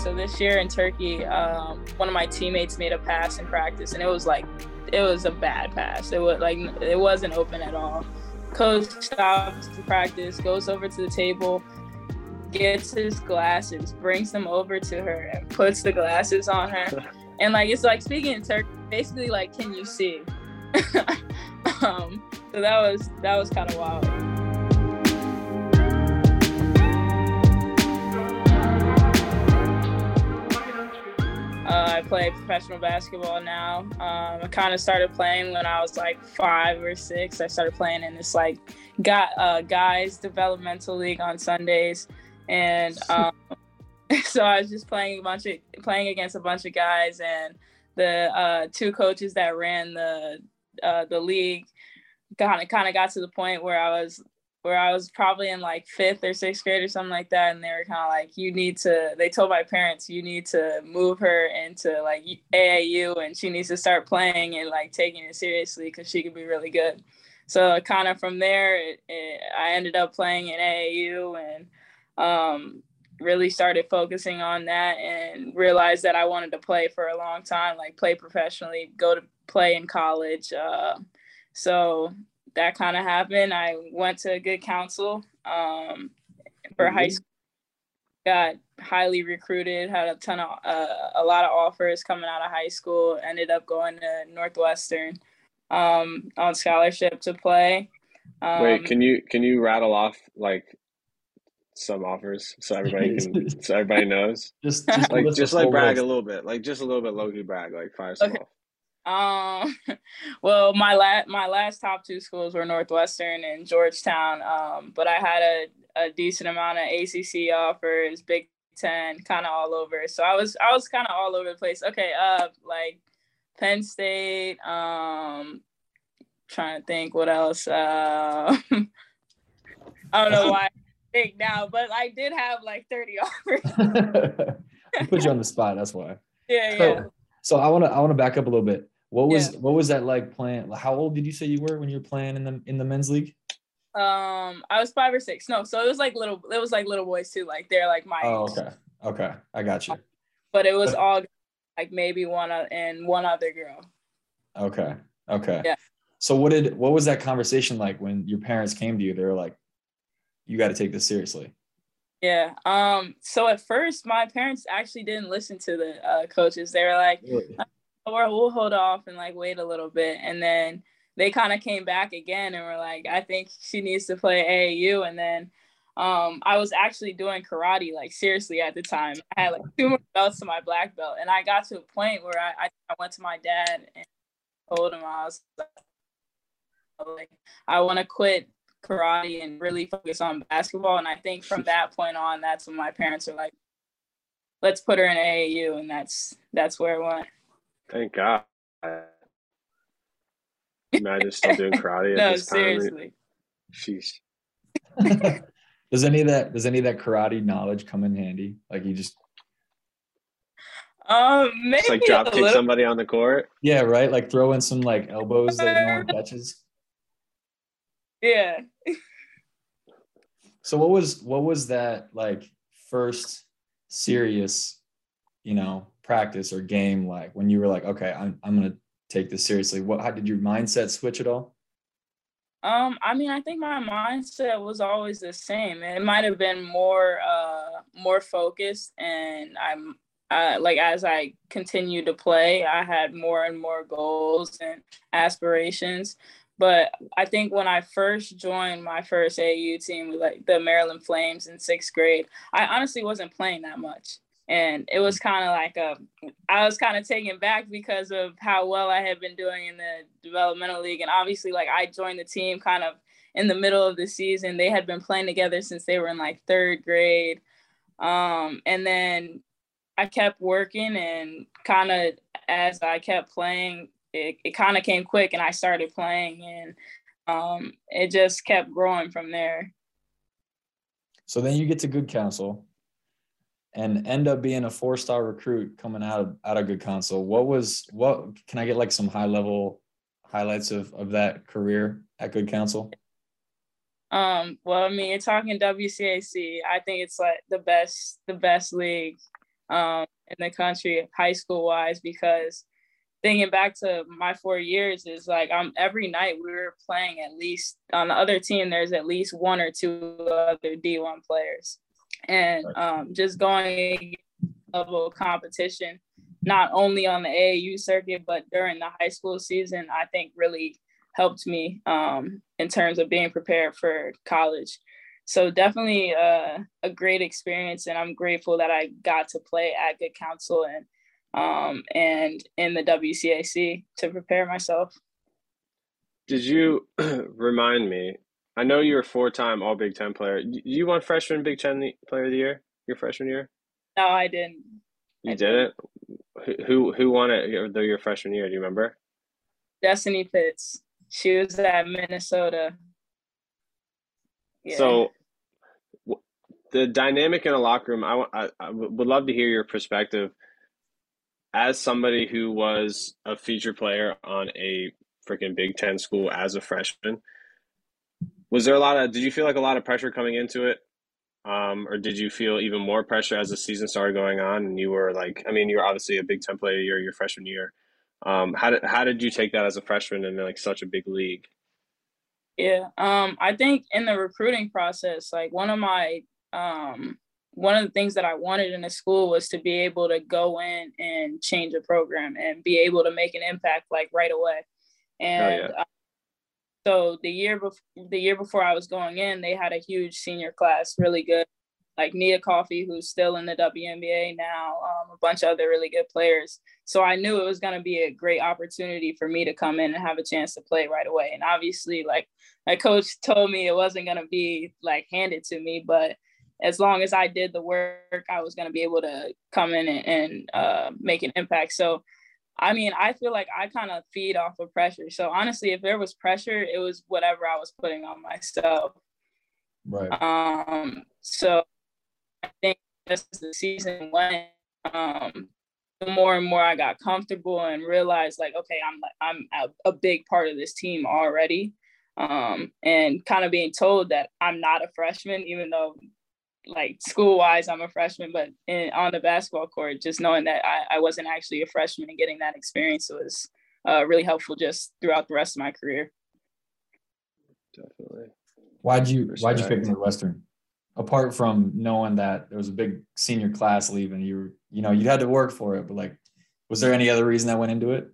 So this year in Turkey, um, one of my teammates made a pass in practice, and it was like, it was a bad pass. It was like it wasn't open at all. Coach stops the practice, goes over to the table, gets his glasses, brings them over to her, and puts the glasses on her. and like it's like speaking in Turkey, basically like, can you see? um, so that was that was kind of wild. Uh, I play professional basketball now. Um, I kind of started playing when I was like five or six. I started playing in this like got uh, guys developmental league on Sundays, and um, so I was just playing a bunch of playing against a bunch of guys, and the uh, two coaches that ran the uh, the league kind of kind of got to the point where I was where I was probably in like fifth or sixth grade or something like that. And they were kind of like, you need to, they told my parents, you need to move her into like AAU and she needs to start playing and like taking it seriously because she could be really good. So kind of from there, it, it, I ended up playing in AAU and um, really started focusing on that and realized that I wanted to play for a long time, like play professionally, go to play in college. Uh, so that kind of happened. I went to a Good Counsel um, for mm-hmm. high school. Got highly recruited, had a ton of uh, a lot of offers coming out of high school. Ended up going to Northwestern um, on scholarship to play. Um, Wait, can you can you rattle off like some offers so everybody can so everybody knows? just, just like just like brag list. a little bit, like just a little bit low key brag, like fire some okay. off. Um, well, my last my last top two schools were Northwestern and Georgetown. Um, but I had a, a decent amount of ACC offers, Big Ten, kind of all over. So I was I was kind of all over the place. Okay, uh, like Penn State. Um, trying to think what else. Uh, I don't know why I think now, but I did have like thirty offers. put you on the spot. That's why. Yeah, yeah. So I want to I want to back up a little bit. What was yeah. what was that like playing? How old did you say you were when you were playing in the in the men's league? Um, I was five or six. No, so it was like little. It was like little boys too. Like they're like my. Oh, okay, okay, I got you. But it was all like maybe one and one other girl. Okay. Okay. Yeah. So what did what was that conversation like when your parents came to you? They were like, "You got to take this seriously." Yeah. Um. So at first, my parents actually didn't listen to the uh, coaches. They were like, really? "Or we'll hold off and like wait a little bit." And then they kind of came back again and were like, "I think she needs to play AAU." And then um, I was actually doing karate like seriously at the time. I had like two more belts to my black belt, and I got to a point where I, I went to my dad and told him I was like, I want to quit karate and really focus on basketball. And I think from that point on, that's when my parents are like, let's put her in AAU, and that's that's where it went. Thank God. Imagine still doing karate at no, this time. seriously. Sheesh. does any of that does any of that karate knowledge come in handy? Like you just um maybe just like drop kick somebody on the court. Yeah, right. Like throw in some like elbows that no one catches. Yeah. so what was what was that like first serious, you know, practice or game like when you were like, okay, I'm I'm gonna take this seriously? What how did your mindset switch at all? Um, I mean, I think my mindset was always the same. It might have been more uh more focused and I'm uh, like as I continued to play, I had more and more goals and aspirations. But I think when I first joined my first AU team, like the Maryland Flames in sixth grade, I honestly wasn't playing that much. And it was kind of like a, I was kind of taken back because of how well I had been doing in the developmental league. And obviously, like I joined the team kind of in the middle of the season. They had been playing together since they were in like third grade. Um, and then I kept working and kind of as I kept playing, it, it kind of came quick and I started playing and um, it just kept growing from there. So then you get to good counsel and end up being a four star recruit coming out of out of good counsel. What was what can I get like some high level highlights of, of that career at good counsel? Um, well, I mean, you're talking WCAC. I think it's like the best, the best league um, in the country, high school wise, because thinking back to my four years is like I'm every night we were playing at least on the other team. There's at least one or two other D1 players, and um, just going level competition, not only on the AAU circuit but during the high school season, I think really helped me um, in terms of being prepared for college. So definitely uh, a great experience, and I'm grateful that I got to play at Good Counsel and um, and in the WCAC to prepare myself. Did you remind me? I know you're a four-time All Big Ten player. You won freshman Big Ten Player of the Year your freshman year. No, I didn't. You I didn't. Who who won it though your freshman year? Do you remember? Destiny Pitts. She was at Minnesota. Yeah. So the dynamic in a locker room, I, I, I would love to hear your perspective as somebody who was a feature player on a freaking Big Ten school as a freshman. Was there a lot of? Did you feel like a lot of pressure coming into it, um, or did you feel even more pressure as the season started going on? And you were like, I mean, you were obviously a Big Ten player your your freshman year. Um, how did how did you take that as a freshman in like such a big league? Yeah, um, I think in the recruiting process, like one of my um, one of the things that I wanted in a school was to be able to go in and change a program and be able to make an impact like right away. And oh, yeah. So the year before the year before I was going in, they had a huge senior class, really good like Nia Coffey, who's still in the WNBA now, um, a bunch of other really good players. So I knew it was going to be a great opportunity for me to come in and have a chance to play right away. And obviously, like my coach told me, it wasn't going to be like handed to me, but as long as I did the work, I was going to be able to come in and, and uh, make an impact. So, I mean, I feel like I kind of feed off of pressure. So honestly, if there was pressure, it was whatever I was putting on myself. Right. Um. So I think as the season went, um, the more and more I got comfortable and realized like, okay, I'm I'm a, a big part of this team already. Um, and kind of being told that I'm not a freshman, even though like school wise I'm a freshman, but in, on the basketball court, just knowing that I, I wasn't actually a freshman and getting that experience was uh, really helpful just throughout the rest of my career. Definitely. Why'd you Why'd you pick Northwestern? apart from knowing that there was a big senior class leaving, you were, you know, you had to work for it, but like, was there any other reason that went into it?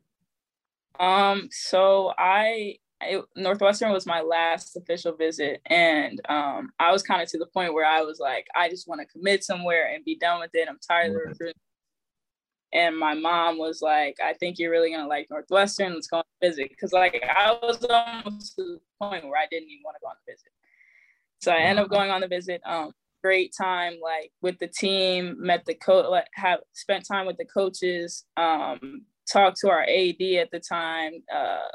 Um, so I, it, Northwestern was my last official visit, and um, I was kind of to the point where I was like, I just want to commit somewhere and be done with it. I'm tired of recruiting. And my mom was like, I think you're really gonna like Northwestern. Let's go on a visit. Cause like I was almost to the point where I didn't even want to go on a visit. So I ended up going on the visit. Um, great time like with the team, met the coach, like, have spent time with the coaches, um, talked to our AD at the time, uh,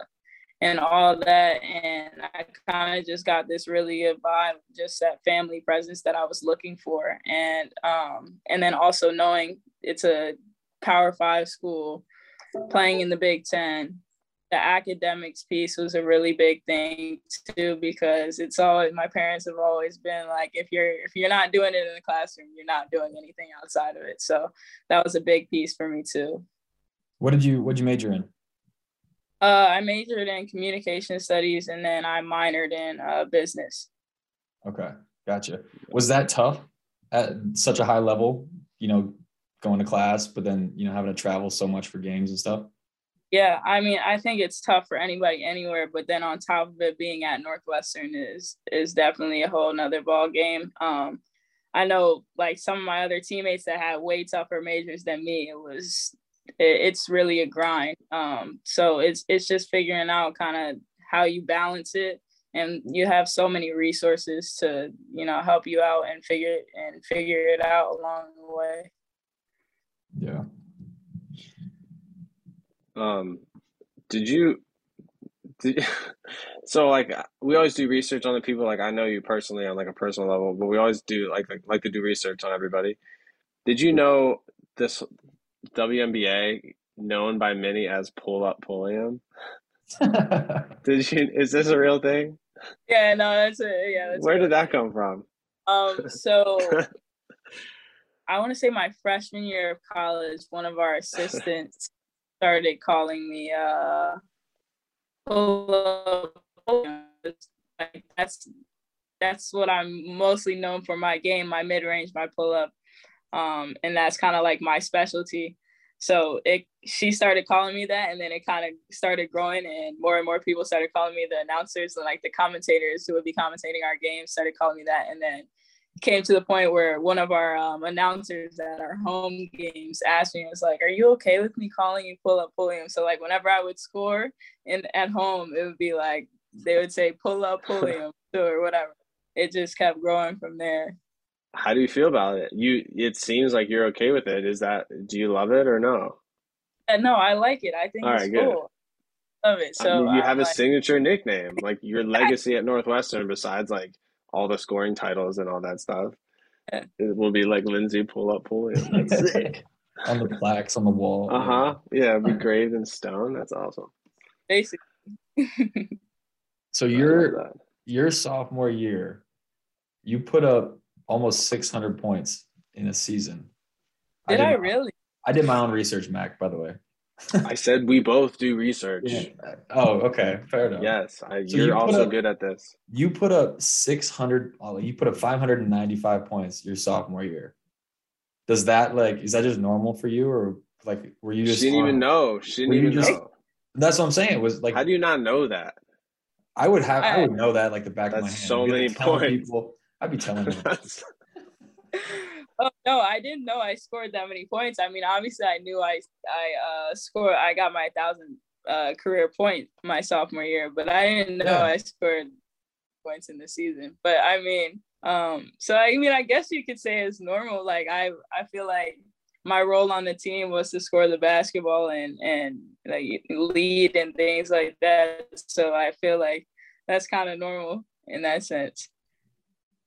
and all that. And I kind of just got this really good vibe, just that family presence that I was looking for. And um, and then also knowing it's a Power Five school, playing in the Big Ten, the academics piece was a really big thing too because it's always my parents have always been like if you're if you're not doing it in the classroom you're not doing anything outside of it so that was a big piece for me too what did you what did you major in uh, i majored in communication studies and then i minored in uh, business okay gotcha was that tough at such a high level you know going to class but then you know having to travel so much for games and stuff yeah, I mean, I think it's tough for anybody anywhere, but then on top of it, being at Northwestern is is definitely a whole nother ball game. Um, I know like some of my other teammates that had way tougher majors than me. It was it, it's really a grind. Um, so it's it's just figuring out kind of how you balance it, and you have so many resources to you know help you out and figure and figure it out along the way. Yeah, um, did you? Did, so like we always do research on the people. Like I know you personally on like a personal level, but we always do like like, like to do research on everybody. Did you know this WNBA known by many as pull up Pulliam? did you? Is this a real thing? Yeah, no, that's it. Yeah. That's Where did that come from? Um, so I want to say my freshman year of college, one of our assistants started calling me uh like that's that's what I'm mostly known for my game, my mid range, my pull up. Um, and that's kind of like my specialty. So it she started calling me that, and then it kind of started growing, and more and more people started calling me the announcers and like the commentators who would be commentating our games started calling me that, and then came to the point where one of our um, announcers at our home games asked me, "Was like, are you okay with me calling you pull up Pulliam?" So like whenever I would score in at home, it would be like they would say pull up Pulliam or whatever. It just kept growing from there. How do you feel about it? You it seems like you're okay with it. Is that do you love it or no? Uh, no, I like it. I think All it's right, cool. Love it. So I mean, you have a signature nickname, like your legacy at Northwestern. Besides, like all the scoring titles and all that stuff. Yeah. It will be like Lindsey pull up Pulliam. That's sick. on the plaques on the wall. Uh huh. Yeah, be graved in stone. That's awesome. Basically. so your your sophomore year, you put up almost 600 points in a season. Did I, did I really? I did my own research, Mac. By the way. I said we both do research. Yeah. Oh, okay, fair enough. Yes, I, so you're you also up, good at this. You put up 600. You put up 595 points your sophomore year. Does that like is that just normal for you, or like were you just? She didn't on, even know. She didn't even just, know. That's what I'm saying. It was like. How do you not know that? I would have. I, I would know that like the back of my hand. So many points. People, I'd be telling them. Oh no, I didn't know I scored that many points. I mean, obviously, I knew I I uh scored. I got my thousand uh career point my sophomore year, but I didn't know yeah. I scored points in the season. But I mean, um, so I mean, I guess you could say it's normal. Like I I feel like my role on the team was to score the basketball and and like lead and things like that. So I feel like that's kind of normal in that sense.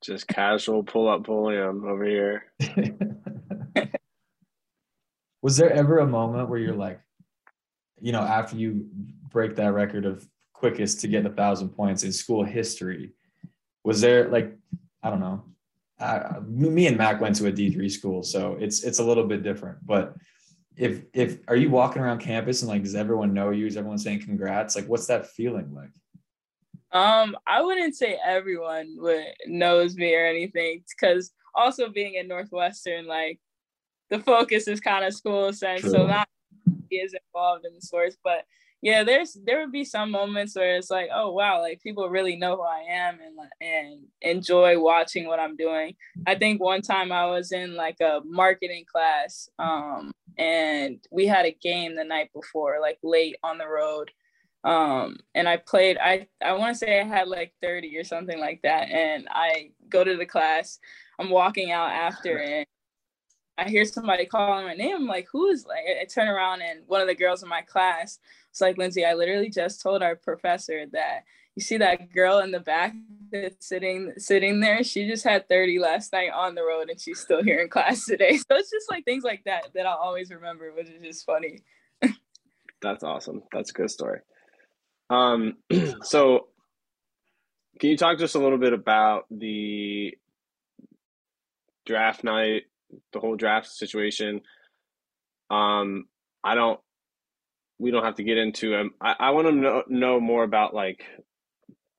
Just casual pull up Pulliam over here. Was there ever a moment where you're like, you know, after you break that record of quickest to get a thousand points in school history, was there like, I don't know, uh, me and Mac went to a D3 school, so it's it's a little bit different. But if if are you walking around campus and like does everyone know you? Is everyone saying congrats? Like what's that feeling like? Um, I wouldn't say everyone would knows me or anything, because also being at Northwestern, like the focus is kind of school sense, True. so not is involved in the sports. But yeah, there's there would be some moments where it's like, oh wow, like people really know who I am and and enjoy watching what I'm doing. I think one time I was in like a marketing class, um, and we had a game the night before, like late on the road um, and I played, I, I want to say I had like 30 or something like that. And I go to the class, I'm walking out after and I hear somebody calling my name. I'm like, who's like, I turn around and one of the girls in my class was like, Lindsey, I literally just told our professor that you see that girl in the back that's sitting sitting there she just had 30 last night on the road and she's still here in class today so it's just like things like that that i'll always remember which is just funny that's awesome that's a good story um, so can you talk just a little bit about the draft night, the whole draft situation? Um, I don't, we don't have to get into um, I, I want to know, know more about like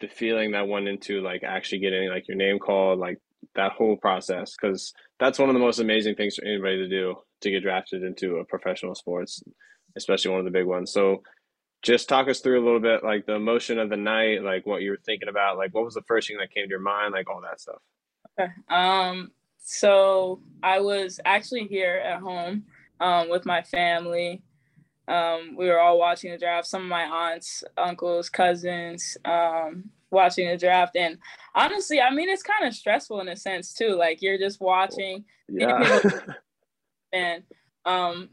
the feeling that went into like actually getting like your name called, like that whole process, because that's one of the most amazing things for anybody to do to get drafted into a professional sports, especially one of the big ones. So just talk us through a little bit like the emotion of the night like what you were thinking about like what was the first thing that came to your mind like all that stuff? Okay um so i was actually here at home um with my family. Um we were all watching the draft. Some of my aunts uncles cousins um watching the draft. And honestly i mean it's kind of stressful in a sense too. Like you're just watching yeah. and um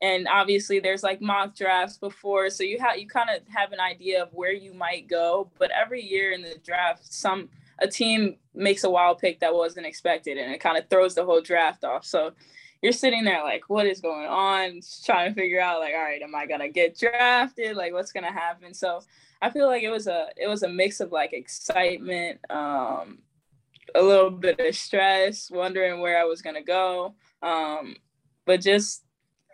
and obviously there's like mock drafts before so you have you kind of have an idea of where you might go but every year in the draft some a team makes a wild pick that wasn't expected and it kind of throws the whole draft off so you're sitting there like what is going on Just trying to figure out like all right am i gonna get drafted like what's gonna happen so i feel like it was a it was a mix of like excitement um a little bit of stress, wondering where I was gonna go. Um, but just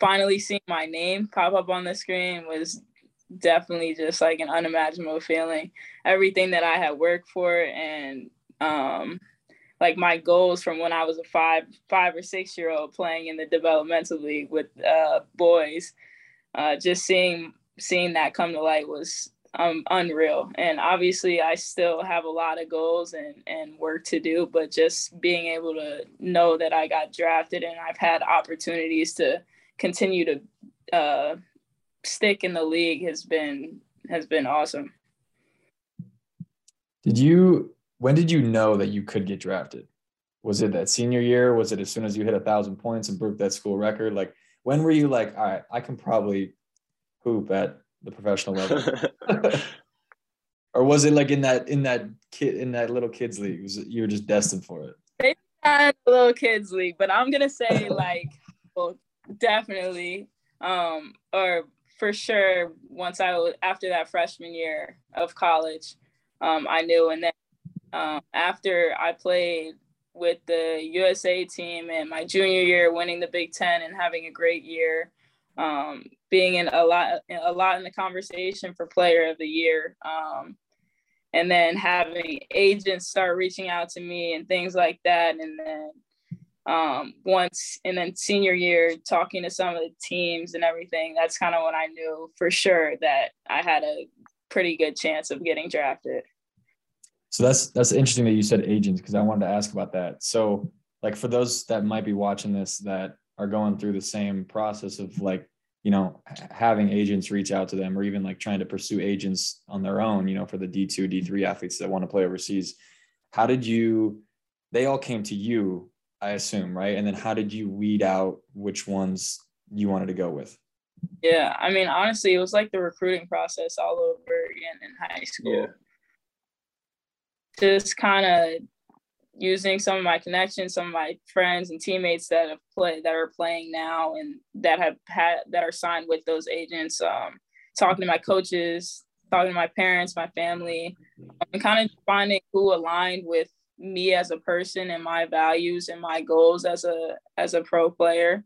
finally seeing my name pop up on the screen was definitely just like an unimaginable feeling. Everything that I had worked for and um, like my goals from when I was a five five or six year old playing in the developmental league with uh, boys, uh, just seeing seeing that come to light was um, unreal. And obviously, I still have a lot of goals and, and work to do, but just being able to know that I got drafted and I've had opportunities to continue to uh, stick in the league has been has been awesome. Did you? When did you know that you could get drafted? Was it that senior year? Was it as soon as you hit a thousand points and broke that school record? Like, when were you like, all right, I can probably hoop at the professional level? or was it like in that in that kid in that little kids league? Was it, you were just destined for it? Maybe not a little kids league, but I'm gonna say like, well, definitely, um, or for sure. Once I was after that freshman year of college, um, I knew, and then um, after I played with the USA team and my junior year, winning the Big Ten and having a great year um, being in a lot a lot in the conversation for player of the year um, and then having agents start reaching out to me and things like that and then um, once and then senior year talking to some of the teams and everything that's kind of when i knew for sure that i had a pretty good chance of getting drafted. So that's that's interesting that you said agents because i wanted to ask about that. So like for those that might be watching this that are going through the same process of like you know having agents reach out to them or even like trying to pursue agents on their own you know for the d2 d3 athletes that want to play overseas how did you they all came to you i assume right and then how did you weed out which ones you wanted to go with yeah i mean honestly it was like the recruiting process all over again in high school yeah. just kind of using some of my connections, some of my friends and teammates that have played that are playing now and that have had that are signed with those agents. Um, talking to my coaches, talking to my parents, my family, and kind of finding who aligned with me as a person and my values and my goals as a as a pro player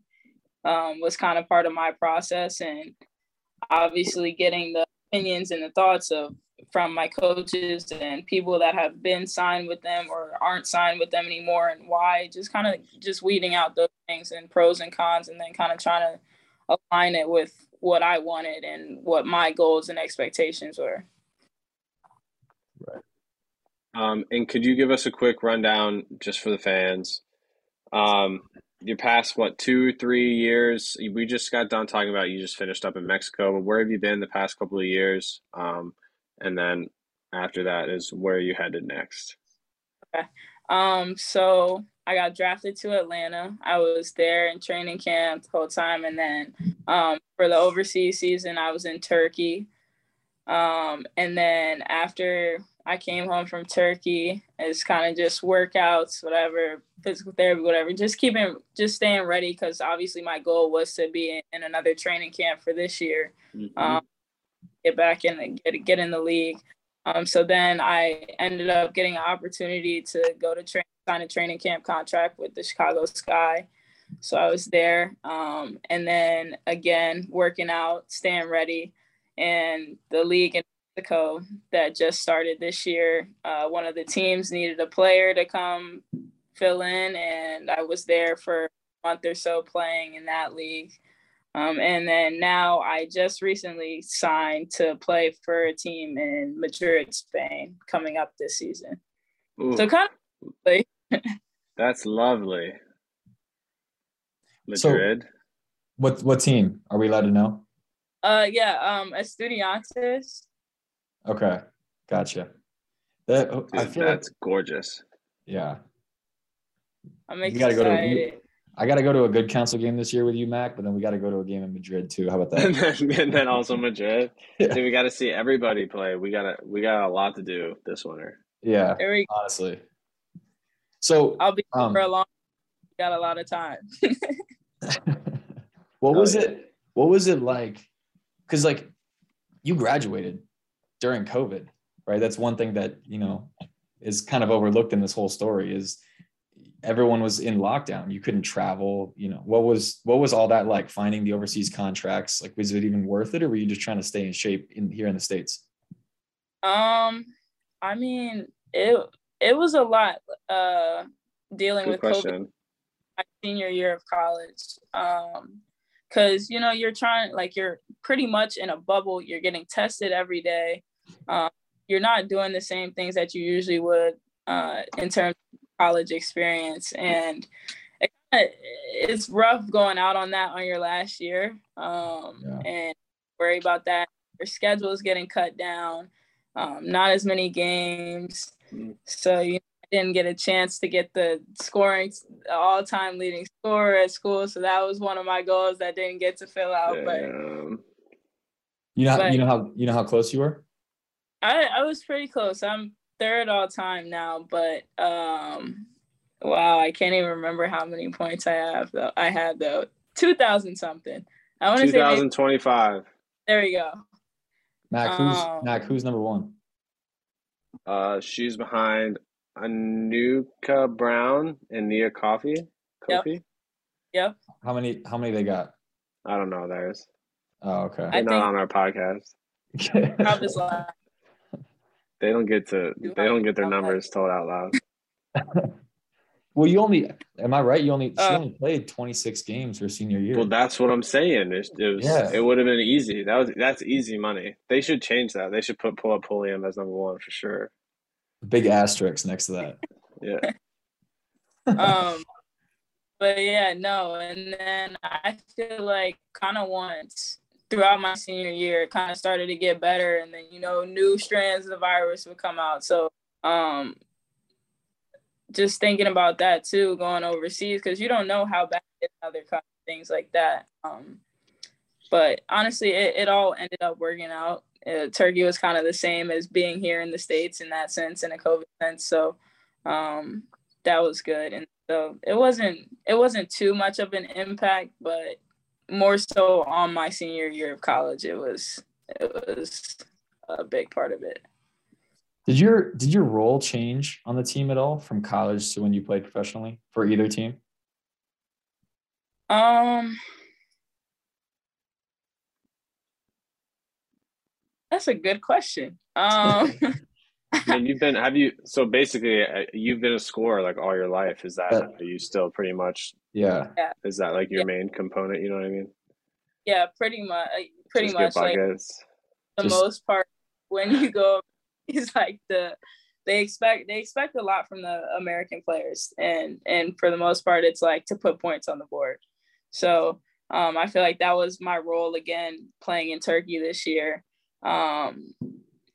um, was kind of part of my process and obviously getting the opinions and the thoughts of from my coaches and people that have been signed with them or aren't signed with them anymore and why just kind of just weeding out those things and pros and cons and then kind of trying to align it with what I wanted and what my goals and expectations were. Um, and could you give us a quick rundown just for the fans? Um, your past what two, three years? We just got done talking about you just finished up in Mexico, but where have you been the past couple of years? Um, and then after that is where you headed next. Okay. Um, so I got drafted to Atlanta. I was there in training camp the whole time, and then um, for the overseas season, I was in Turkey. Um, and then after I came home from Turkey, it's kind of just workouts, whatever, physical therapy, whatever. Just keeping, just staying ready because obviously my goal was to be in, another training camp for this year. Mm-hmm. Um, get back in get get in the league. Um, so then I ended up getting an opportunity to go to train, sign a training camp contract with the Chicago Sky. So I was there, um, and then again working out, staying ready, and the league in Mexico that just started this year. Uh, one of the teams needed a player to come fill in, and I was there for a month or so playing in that league. Um, and then now I just recently signed to play for a team in Madrid, Spain, coming up this season. Ooh. So kind of like, that's lovely. Madrid. So what what team are we allowed to know? Uh, yeah, um, Estudiantes. Okay, gotcha. That Dude, I feel that's like, gorgeous. Yeah. I'm excited. You gotta go to I got to go to a Good Counsel game this year with you, Mac, but then we got to go to a game in Madrid too. How about that? and, then, and then also Madrid. yeah. we got to see everybody play. We got to we got a lot to do this winter. Yeah, honestly. So I'll be um, for a long. Got a lot of time. what was oh, yeah. it? What was it like? Because like, you graduated during COVID, right? That's one thing that you know is kind of overlooked in this whole story is everyone was in lockdown. You couldn't travel you know. What was what was all that like finding the overseas contracts? Like was it even worth it or were you just trying to stay in shape in here in the states? Um i mean it it was a lot uh dealing Good with question. covid my senior year of college um because you know you're trying like you're pretty much in a bubble. You're getting tested every day um, you're not doing the same things that you usually would uh, in terms of college experience and it, it's rough going out on that on your last year um, yeah. and worry about that your schedule is getting cut down um, not as many games mm. so you didn't get a chance to get the scoring all-time leading scorer at school so that was one of my goals that didn't get to fill out Damn. but you know but, you know how you know how close you were i i was pretty close i'm third all time now but um wow i can't even remember how many points i have though i had though 2000 something i want to say 2025 there we go mac who's um, mac who's number one uh she's behind Anucha Browne and Nia Coffey. Coffey. Yep. yep. How many? How many they got? I don't know theirs. Oh, okay. They're not on our podcast. they don't get to. They don't get their numbers told out loud. well, you only. Am I right? You only. Uh, she only played twenty six games her senior year. Well, that's what I'm saying. It, it was. Yeah. It would have been easy. That was. That's easy money. They should change that. They should put pull up Pulliam as number one for sure. Big asterisk next to that. yeah. um, but yeah, no, and then I feel like kind of once throughout my senior year, it kind of started to get better, and then you know, new strands of the virus would come out. So, um, just thinking about that too, going overseas because you don't know how bad it is, other of things like that. Um, but honestly, it, it all ended up working out uh, Turkey was kind of the same as being here in the states in that sense, in a COVID sense. So um, that was good, and so it wasn't it wasn't too much of an impact, but more so on my senior year of college, it was it was a big part of it. Did your did your role change on the team at all from college to when you played professionally for either team? Um That's a good question. Um, I mean, you've been have you so basically uh, you've been a scorer like all your life. Is that are you still pretty much? Yeah. yeah. Is that like your yeah. main component? You know what I mean? Yeah, pretty much. Uh, pretty Just much. Like the Just... most part, when you go, is like the they expect they expect a lot from the American players, and and for the most part, it's like to put points on the board. So um, I feel like that was my role again playing in Turkey this year. Um,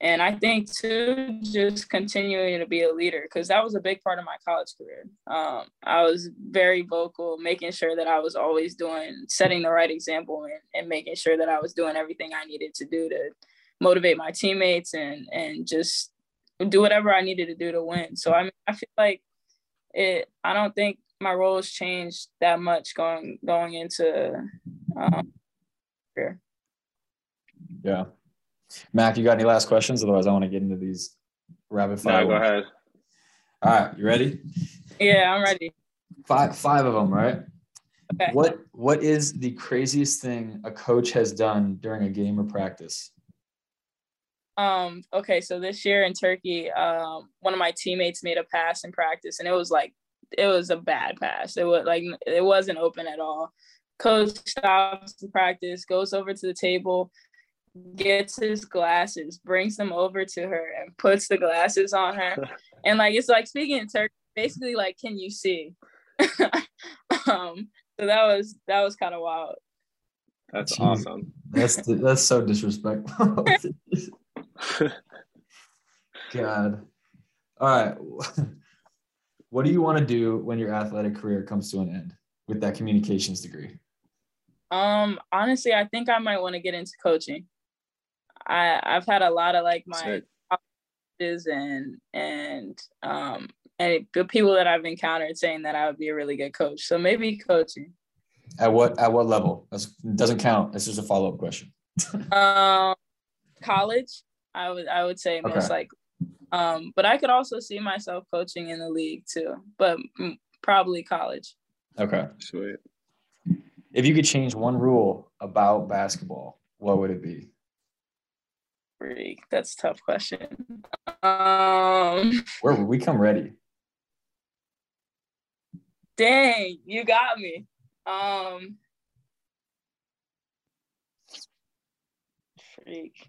and I think too, just continuing to be a leader because that was a big part of my college career. Um, I was very vocal, making sure that I was always doing, setting the right example, and, and making sure that I was doing everything I needed to do to motivate my teammates and and just do whatever I needed to do to win. So I mean, I feel like it. I don't think my role has changed that much going going into um, here. Yeah. Mac, you got any last questions? Otherwise, I want to get into these rapid fire. No, go ahead. All right, you ready? Yeah, I'm ready. Five five of them, right? Okay. What what is the craziest thing a coach has done during a game or practice? Um, okay, so this year in Turkey, um, one of my teammates made a pass in practice and it was like it was a bad pass. It was like it wasn't open at all. Coach stops the practice, goes over to the table, gets his glasses, brings them over to her, and puts the glasses on her. and like it's like speaking in Turkish, basically like, can you see? um, so that was that was kind of wild. That's Jeez. awesome. That's that's so disrespectful. God. All right. What do you want to do when your athletic career comes to an end with that communications degree? Um, honestly, I think I might want to get into coaching. I I've had a lot of like my and and um and the people that I've encountered saying that I would be a really good coach. So maybe coaching. At what at what level? That doesn't count. It's just a follow up question. um, college. I would I would say most okay. like. Um, but I could also see myself coaching in the league too, but probably college. Okay. Sweet. If you could change one rule about basketball, what would it be? Freak, that's a tough question. Um, Where we come ready? Dang, you got me. Um, freak.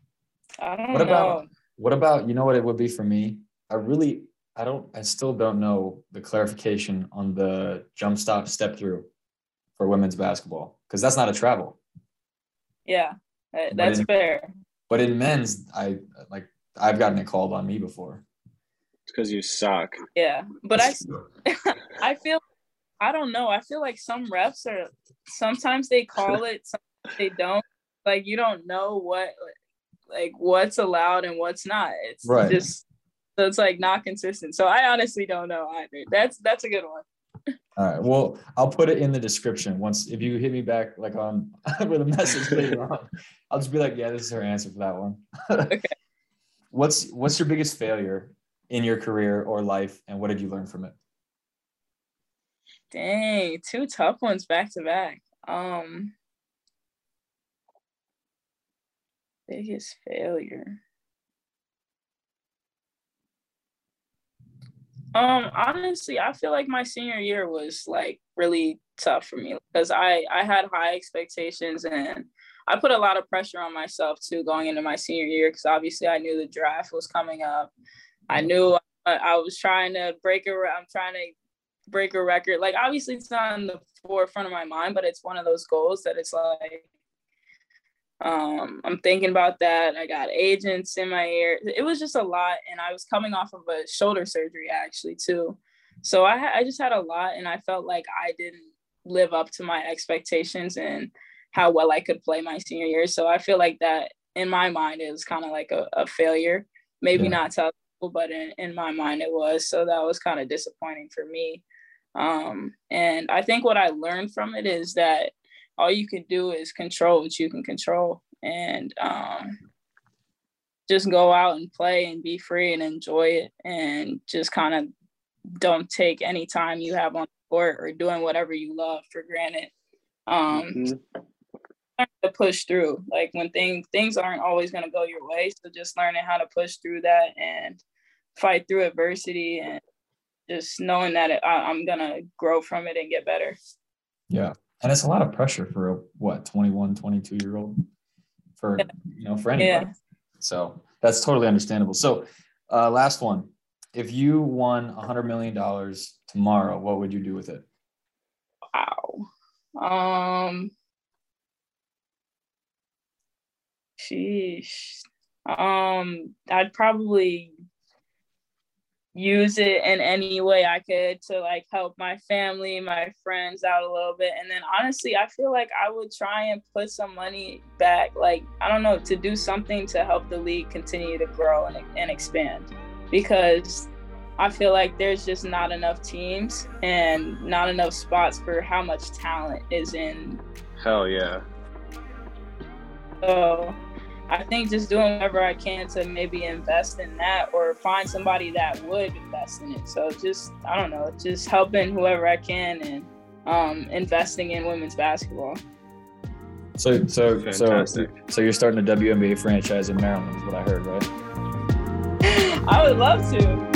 I don't what about, know. What about you know what it would be for me? I really I don't I still don't know the clarification on the jump stop step through for women's basketball because that's not a travel. Yeah, that's fair. But in men's, I like I've gotten it called on me before. It's because you suck. Yeah, but I I feel I don't know. I feel like some refs are sometimes they call it, sometimes they don't. Like you don't know what like what's allowed and what's not. It's right. just so it's like not consistent. So I honestly don't know either. That's that's a good one. All right. Well, I'll put it in the description once if you hit me back like on with a message later on. I'll just be like, yeah, this is her answer for that one. okay. What's what's your biggest failure in your career or life and what did you learn from it? Dang, two tough ones back to back. Um biggest failure. Um, honestly, I feel like my senior year was like really tough for me because I I had high expectations and I put a lot of pressure on myself too going into my senior year because obviously I knew the draft was coming up. I knew I, I was trying to break a I'm trying to break a record. Like obviously it's not in the forefront of my mind, but it's one of those goals that it's like um, I'm thinking about that. I got agents in my ear. It was just a lot, and I was coming off of a shoulder surgery actually too. So I I just had a lot, and I felt like I didn't live up to my expectations and how well I could play my senior year. So I feel like that in my mind it was kind of like a, a failure. Maybe yeah. not to people, but in, in my mind it was. So that was kind of disappointing for me. Um, and I think what I learned from it is that all you can do is control what you can control and um, just go out and play and be free and enjoy it and just kind of don't take any time you have on the court or doing whatever you love for granted. Um, mm-hmm. To push through, like when things things aren't always going to go your way, so just learning how to push through that and fight through adversity and just knowing that it, I, I'm gonna grow from it and get better. Yeah, and it's a lot of pressure for a what 21 22 year old for yeah. you know for anybody. Yeah. so that's totally understandable. So uh, last one. If you won a hundred million dollars tomorrow what would you do with it? Wow. Um sheesh. Um i'd probably use it in any way I could to like help my family, my friends out a little bit. And then honestly, I feel like I would try and put some money back, like, I don't know, to do something to help the league continue to grow and, and expand because I feel like there's just not enough teams and not enough spots for how much talent is in. Hell yeah. So I think just doing whatever I can to maybe invest in that or find somebody that would invest in it. So just I don't know, just helping whoever I can and um, investing in women's basketball. So so Fantastic. so so you're starting a WNBA franchise in Maryland is what I heard, right? I would love to.